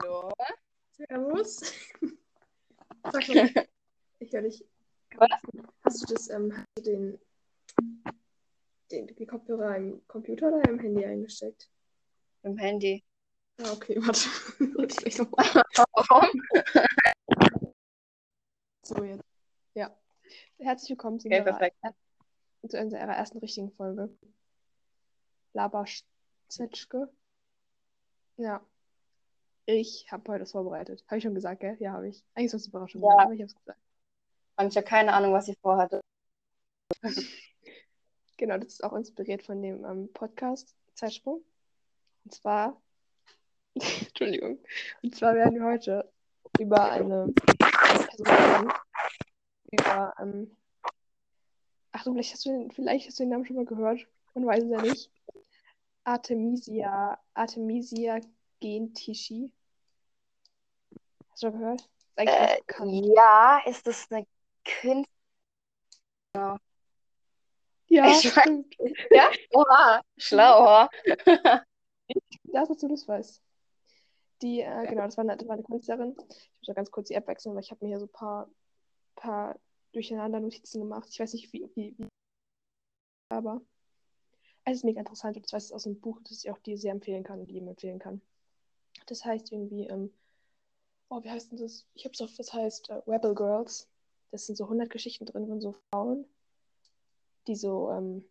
Hallo. Servus. Sag mal, ich höre dich. Was? Hast du das, ähm, hast du den, den, die Kopfhörer im Computer oder im Handy eingesteckt? Im Handy. Ah, okay, warte. Ich. Warum? So, jetzt. Ja. Herzlich willkommen zu, Okay, unserer, zu unserer ersten richtigen Folge. Laberzetschke. Ja. Ich habe heute was vorbereitet. Habe ich schon gesagt, gell? Ja, habe ich. Eigentlich ist das Überraschung, Ja. aber ich habe es gesagt. Und ich habe keine Ahnung, was sie vorhatte. Genau, das ist auch inspiriert von dem ähm, Podcast Zeitsprung. Und zwar, Entschuldigung, und zwar werden wir heute über eine Person. Über, ähm, Achtung, vielleicht hast, du den, vielleicht hast du den Namen schon mal gehört. Man weiß es ja nicht. Artemisia, Artemisia Gentishi. Hast du gehört? Ist Äh, ja, ist das eine Künstlerin? Ja, ich weiß-. Ja? Oha, schlau. Das, dass du das weißt. Die, äh, genau, das war eine, das war eine Künstlerin. Ich muss mal ganz kurz die App wechseln, weil ich habe mir hier so ein paar, paar durcheinander Notizen gemacht. Ich weiß nicht, wie, wie, wie aber es ist mega interessant und das weiß ich aus einem Buch, das ich auch dir sehr empfehlen kann und jedem empfehlen kann. Das heißt irgendwie, ähm, oh, wie heißt denn das? Ich habe es auf, das heißt äh, Rebel Girls. Das sind so 100 Geschichten drin von so Frauen, die so ähm,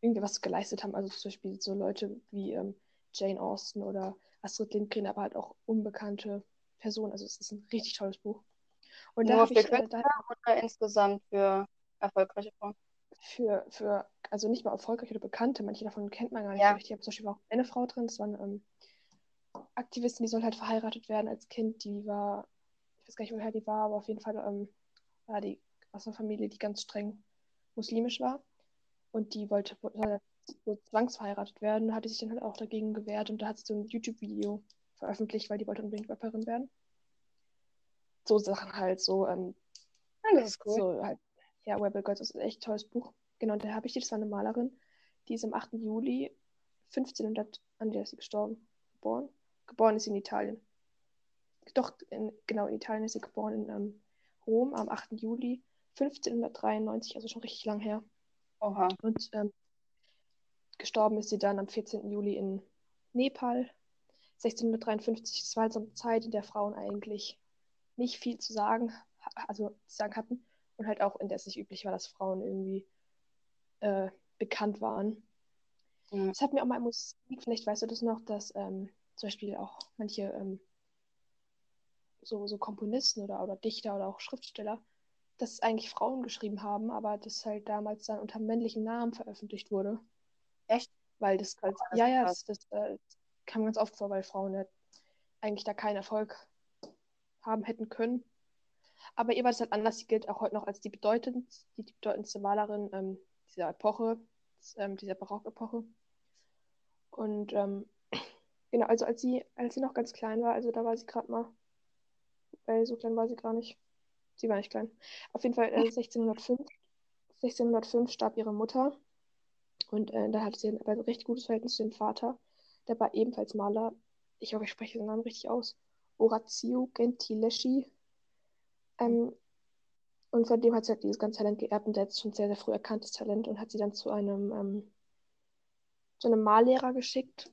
irgendwie was geleistet haben. Also zum Beispiel so Leute wie ähm, Jane Austen oder Astrid Lindgren, aber halt auch unbekannte Personen. Also es ist ein richtig tolles Buch. Und da Nur habe für ich äh, da, oder insgesamt für erfolgreiche Frauen? für, für, also nicht mal erfolgreiche oder bekannte, manche davon kennt man gar nicht Ja. so richtig. Ich habe zum Beispiel auch eine Frau drin, das war eine ähm, Aktivistin, die sollte halt verheiratet werden als Kind. Die war, ich weiß gar nicht, woher die war, aber auf jeden Fall ähm, war die aus einer Familie, die ganz streng muslimisch war. Und die wollte wollte so zwangsverheiratet werden, hatte sich dann halt auch dagegen gewehrt und da hat sie so ein YouTube-Video veröffentlicht, weil die wollte unbedingt Rapperin werden. So Sachen halt, so, ähm, Ja, das ist cool. so halt, ja, Rebel Girls ist ein echt tolles Buch. Genau, und da habe ich die, das war eine Malerin, die ist am 8. Juli 1500, an der ist sie gestorben, geboren. Geboren ist in Italien. Doch, in, genau, in Italien ist sie geboren, in ähm, Rom am 8. Juli 1593, also schon richtig lang her. Oha. Und ähm, gestorben ist sie dann am 14. Juli in Nepal. 1653, das war halt so eine Zeit, in der Frauen eigentlich nicht viel zu sagen, also zu sagen hatten. Und halt auch, in der es nicht üblich war, dass Frauen irgendwie äh, bekannt waren. Mhm. Das hat mir auch mal Musik, vielleicht weißt du das noch, dass ähm, zum Beispiel auch manche ähm, so, so Komponisten oder, oder Dichter oder auch Schriftsteller, das eigentlich Frauen geschrieben haben, aber das halt damals dann unter männlichen Namen veröffentlicht wurde. Echt? Weil das halt, das ist ja, ja, das, das äh, kam ganz oft vor, weil Frauen ja eigentlich da keinen Erfolg haben hätten können. Aber ihr war das halt anders. Sie gilt auch heute noch als die bedeutendste, die, die bedeutendste Malerin ähm, dieser Epoche, ähm, dieser Barockepoche. Und ähm, genau, also als sie, als sie noch ganz klein war, also da war sie gerade mal, weil so klein war sie gar nicht. Sie war nicht klein. Auf jeden Fall äh, 1605, 1605 starb ihre Mutter. Und äh, da hatte sie ein, ein recht gutes Verhältnis zu dem Vater. Der war ebenfalls Maler. Ich hoffe, ich spreche den Namen richtig aus. Orazio Gentileschi. Ähm, und von dem hat sie halt dieses ganze Talent geerbt und der hat schon sehr, sehr früh erkanntes Talent und hat sie dann zu einem, ähm, zu einem Mallehrer geschickt,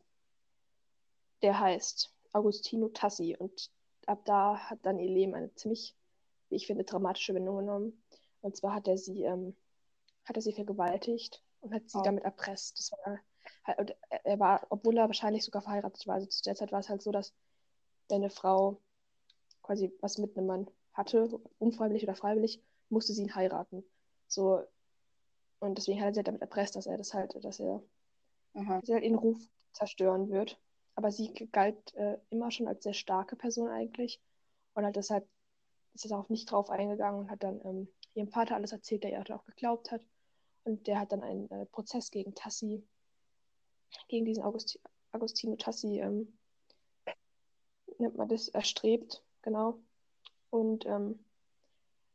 der heißt Agostino Tassi. Und ab da hat dann ihr Leben eine ziemlich, wie ich finde, dramatische Wendung genommen. Und zwar hat er sie, ähm, hat er sie vergewaltigt und hat sie Oh. damit erpresst. Das war halt, er war, obwohl er wahrscheinlich sogar verheiratet war, also zu der Zeit war es halt so, dass wenn eine Frau quasi was mit einem Mann hatte, unfreiwillig oder freiwillig, musste sie ihn heiraten. So, und deswegen hat er sie halt damit erpresst, dass er das halt, dass er, dass er halt ihren Ruf zerstören wird. Aber sie galt äh, immer schon als sehr starke Person eigentlich und hat deshalb ist darauf nicht drauf eingegangen und hat dann ähm, ihrem Vater alles erzählt, der ihr auch geglaubt hat. Und der hat dann einen äh, Prozess gegen Tassi, gegen diesen Augusti Agostino Tassi, ähm, nennt man das, erstrebt, genau. Und ähm,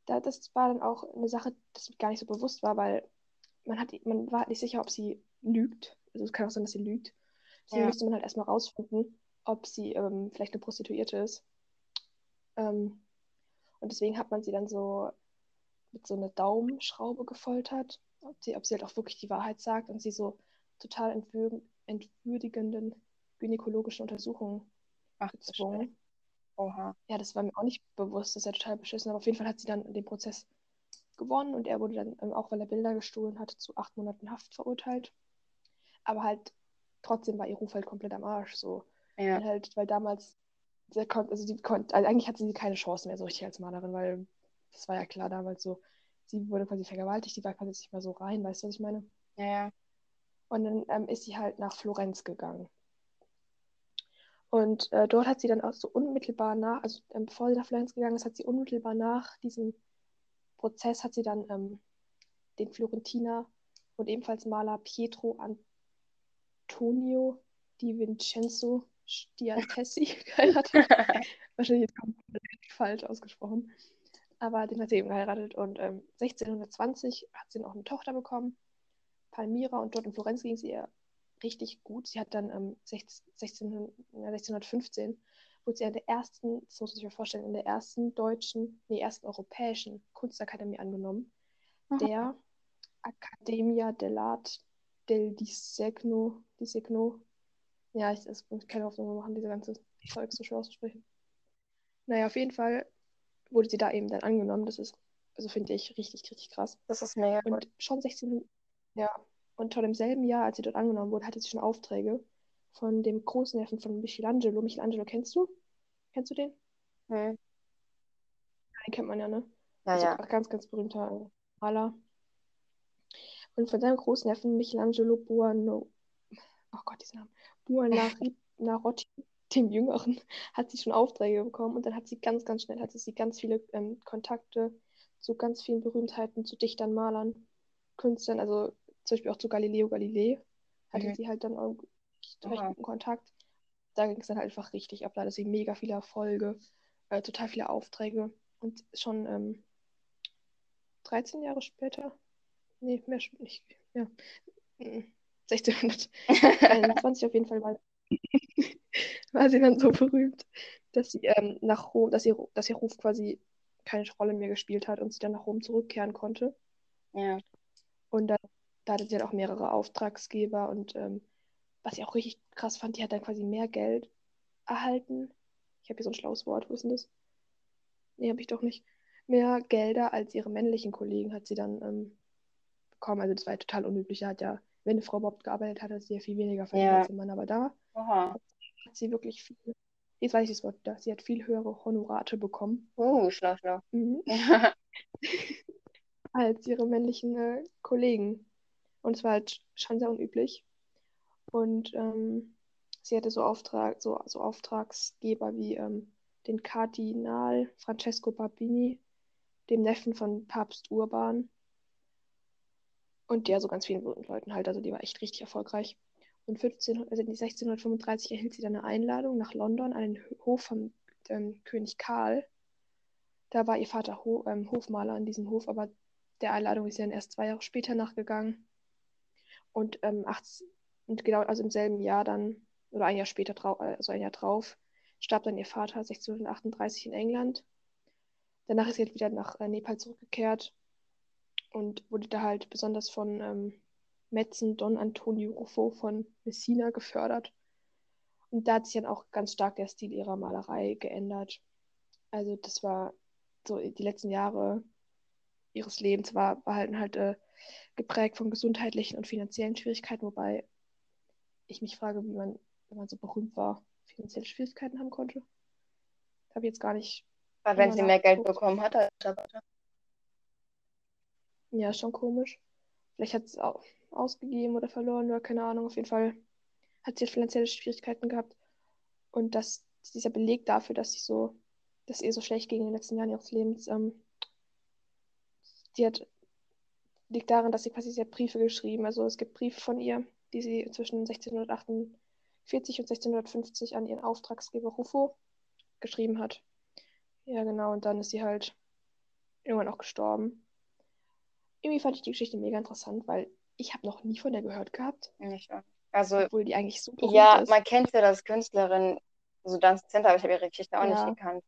da, das war dann auch eine Sache, das mir gar nicht so bewusst war, weil man hat, man war halt nicht sicher, ob sie lügt. Also es kann auch sein, dass sie lügt. Deswegen Ja. musste man halt erstmal rausfinden, ob sie ähm, vielleicht eine Prostituierte ist. Ähm, und deswegen hat man sie dann so mit so einer Daumenschraube gefoltert, ob sie, ob sie halt auch wirklich die Wahrheit sagt und sie so total entwür entwürdigenden gynäkologischen Untersuchungen Ach, gezwungen. Oha. Ja, das war mir auch nicht bewusst, das ist ja total beschissen, aber auf jeden Fall hat sie dann den Prozess gewonnen und er wurde dann, ähm, auch weil er Bilder gestohlen hat, zu acht Monaten Haft verurteilt. Aber halt trotzdem war ihr Ruf halt komplett am Arsch. So. Ja. Und halt, weil damals, der kon also die konnte, also eigentlich hatte sie keine Chance mehr so richtig als Malerin, weil das war ja klar damals so, sie wurde quasi vergewaltigt, die war quasi nicht mehr so rein, weißt du, was ich meine? Ja, ja. Und dann ähm, ist sie halt nach Florenz gegangen. Und äh, dort hat sie dann auch so unmittelbar nach, also ähm, bevor sie nach Florenz gegangen ist, hat sie unmittelbar nach diesem Prozess, hat sie dann ähm, den Florentiner und ebenfalls Maler Pietro Antonio di Vincenzo Stiatessi geheiratet. Wahrscheinlich jetzt komplett falsch ausgesprochen. Aber den hat sie eben geheiratet und ähm, 1620 hat sie noch eine Tochter bekommen, Palmira, und dort in Florenz ging es ihr richtig gut. Sie hat dann ähm, 16, 16, 1615 wurde sie an der ersten, das muss man sich mal vorstellen, in der ersten deutschen, nee, ersten europäischen Kunstakademie angenommen, Aha. der Accademia dell'Arte del Disegno, Disegno. Ja, ich, muss keine Hoffnung mehr machen, diese ganze Zeug so schwer auszusprechen. Naja, auf jeden Fall wurde sie da eben dann angenommen. Das ist, also finde ich, richtig, richtig krass. Das ist mega gut. Und schon 16, ja, und schon im selben Jahr, als sie dort angenommen wurde, hatte sie schon Aufträge von dem Großneffen von Michelangelo. Michelangelo kennst du? Kennst du den? Hm. Den kennt man ja, ne? Ja, Also ja. ganz, ganz berühmter äh, Maler. Und von seinem Großneffen Michelangelo Buono, oh Gott, diesen Namen, Buonarroti, dem Jüngeren, hat sie schon Aufträge bekommen und dann hat sie ganz, ganz schnell, hatte sie ganz viele ähm, Kontakte zu ganz vielen Berühmtheiten, zu Dichtern, Malern, Künstlern, also zum Beispiel auch zu Galileo Galilei hatte Mhm. sie halt dann auch recht guten Kontakt. Da ging es dann halt einfach richtig ab. Da hatte sie mega viele Erfolge, äh, total viele Aufträge und schon ähm, 13 Jahre später, nee, mehr nicht, ja, mm, 1621 auf jeden Fall war, war sie dann so berühmt, dass sie ähm, nach Rom, dass ihr, dass ihr Ruf quasi keine Rolle mehr gespielt hat und sie dann nach Rom zurückkehren konnte. Ja. Und dann, da hatte sie halt auch mehrere Auftragsgeber und ähm, was ich auch richtig krass fand, die hat dann quasi mehr Geld erhalten. Ich habe hier so ein schlaues Wort, wo ist denn das? Nee, habe ich doch nicht. Mehr Gelder als ihre männlichen Kollegen hat sie dann ähm, bekommen. Also das war ja total unüblich. Da hat ja, wenn eine Frau überhaupt gearbeitet hat, hat sie ja viel weniger verdient Ja. als ein Mann. Aber da Oha. hat sie wirklich viel, jetzt weiß ich das Wort, da, sie hat viel höhere Honorate bekommen. Uh, schlau, schlau. Mhm. als ihre männlichen äh, Kollegen. Und es war halt schon sehr unüblich. Und ähm, sie hatte so, Auftrag, so, so Auftragsgeber wie ähm, den Kardinal Francesco Barbini, dem Neffen von Papst Urban. Und ja, so ganz vielen Leuten halt. Also die war echt richtig erfolgreich. Und 15, also 1635 erhielt sie dann eine Einladung nach London an den Hof von ähm, König Karl. Da war ihr Vater Ho ähm, Hofmaler an diesem Hof, aber der Einladung ist sie dann erst zwei Jahre später nachgegangen. Und, ähm, 18, und genau, also im selben Jahr dann, oder ein Jahr später, also ein Jahr drauf, starb dann ihr Vater 1638 in England. Danach ist sie halt wieder nach äh, Nepal zurückgekehrt und wurde da halt besonders von ähm, Metzen Don Antonio Ruffo von Messina gefördert. Und da hat sich dann auch ganz stark der Stil ihrer Malerei geändert. Also das war so die letzten Jahre ihres Lebens war, war halt, halt äh, geprägt von gesundheitlichen und finanziellen Schwierigkeiten, wobei ich mich frage, wie man, wenn man so berühmt war, finanzielle Schwierigkeiten haben konnte. Habe ich jetzt gar nicht. Aber wenn sie mehr Geld bekommen hat als Tabata. Ja, schon komisch. Vielleicht hat sie es au ausgegeben oder verloren oder keine Ahnung. Auf jeden Fall hat sie finanzielle Schwierigkeiten gehabt. Und das, dieser Beleg dafür, dass sie so, dass ihr so schlecht ging in den letzten Jahren ihres Lebens, ähm, die hat, liegt daran, dass sie quasi sie hat Briefe geschrieben. Also es gibt Briefe von ihr, die sie zwischen 1648 und 1650 an ihren Auftragsgeber Ruffo geschrieben hat. Ja, genau. Und dann ist sie halt irgendwann auch gestorben. Irgendwie fand ich die Geschichte mega interessant, weil ich habe noch nie von der gehört gehabt, Nicht wahr? Also, obwohl die eigentlich berühmt ja, ist. man kennt ja, dass Künstlerinnen So Dance Center, aber ich habe ihre Geschichte auch Ja. nicht gekannt.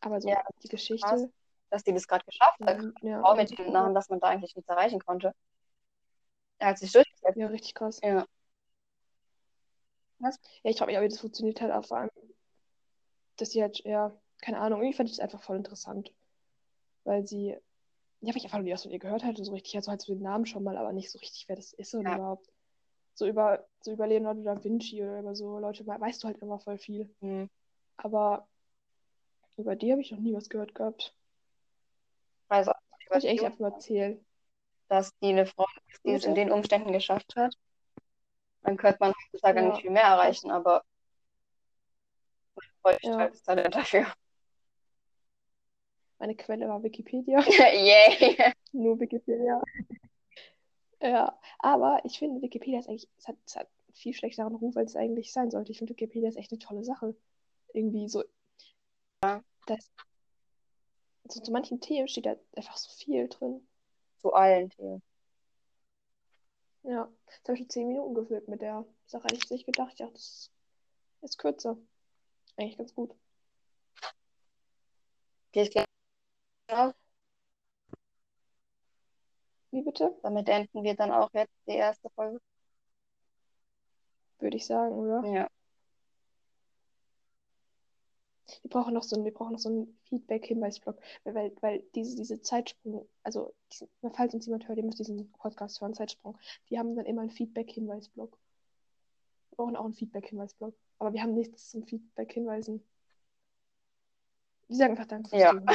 Aber so Ja, die krass. Geschichte. Dass die das gerade geschafft hat, ähm, Ja, auch mit dem krass. Namen, dass man da eigentlich nichts erreichen konnte. Er hat sich durchgesetzt. Ja, richtig krass. Ja. Ja, ich mich auch, wie das funktioniert hat, auch vor allem, dass sie halt, ja, keine Ahnung, irgendwie fand ich das einfach voll interessant. Weil sie, ja, weil ich einfach noch nie was von ihr gehört hatte, so richtig, also halt so den Namen schon mal, aber nicht so richtig, wer das ist und Ja. überhaupt. So über, so über Leonardo da Vinci oder über so Leute, we- weißt du halt immer voll viel. Hm. Aber über die habe ich noch nie was gehört gehabt. Also, Wollte ich echt einfach mal erzählen. dass die eine Frau ist, die es in den Umständen geschafft hat. Dann könnte man heutzutage Ja. nicht viel mehr erreichen, aber man bräuchte Ja. halt das Talent dafür. Meine Quelle war Wikipedia. Yay! Nur Wikipedia. Ja, aber ich finde, Wikipedia ist eigentlich, es hat, es hat einen viel schlechteren Ruf, als es eigentlich sein sollte. Ich finde, Wikipedia ist echt eine tolle Sache. Irgendwie so. Das, so zu manchen Themen steht da einfach so viel drin. Zu allen Themen. Ja, jetzt habe ich schon zehn Minuten gefüllt mit der Sache. Ich nicht gedacht, dachte, das ist kürzer. Eigentlich ganz gut. Gehe ich gleich auf. Wie bitte? Damit enden wir dann auch jetzt die erste Folge. Würde ich sagen, oder? Ja. Wir brauchen noch so einen, wir brauchen noch so einen Feedback-Hinweisblock, weil, weil, diese, diese Zeitsprung, also diesen, falls uns jemand hört, ihr müsst diesen Podcast hören, Zeitsprung, die haben dann immer einen Feedback-Hinweisblock. Wir brauchen auch einen Feedback-Hinweisblock. Aber wir haben nichts zum Feedback-Hinweisen. Wir sagen einfach Danke fürs Ja. Zuhören.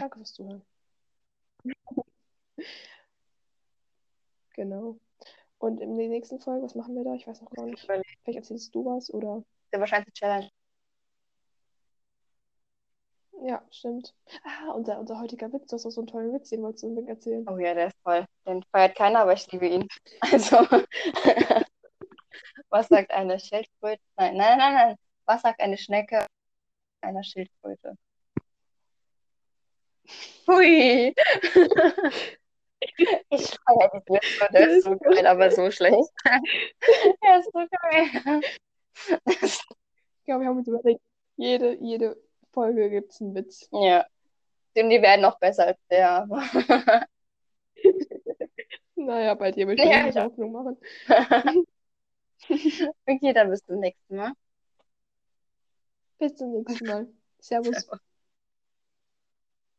Danke fürs Zuhören. genau. Und in der nächsten Folge, was machen wir da? Ich weiß noch gar nicht. Vielleicht erzählst du was oder. Der wahrscheinlich Challenge. Ja, stimmt. Ah, unser, unser heutiger Witz, du hast auch so einen tollen Witz, den wolltest du unbedingt erzählen. Oh ja, der ist toll. Den feiert keiner, aber ich liebe ihn. Also, was sagt eine Schildkröte? Nein, nein, nein, nein. Was sagt eine Schnecke einer Schildkröte? Hui. Ich feiere die Witze, der ist so geil, aber so schlecht. Der ist so geil. Ich glaube, wir haben uns überlegt, jede, jede Folge gibt es einen Witz. Ja. Die werden noch besser als der. Naja, bei dir möchte ich Ja, nicht ja. Hoffnung machen. Okay, dann bis zum nächsten Mal. Bis zum nächsten Mal. Servus. Servus.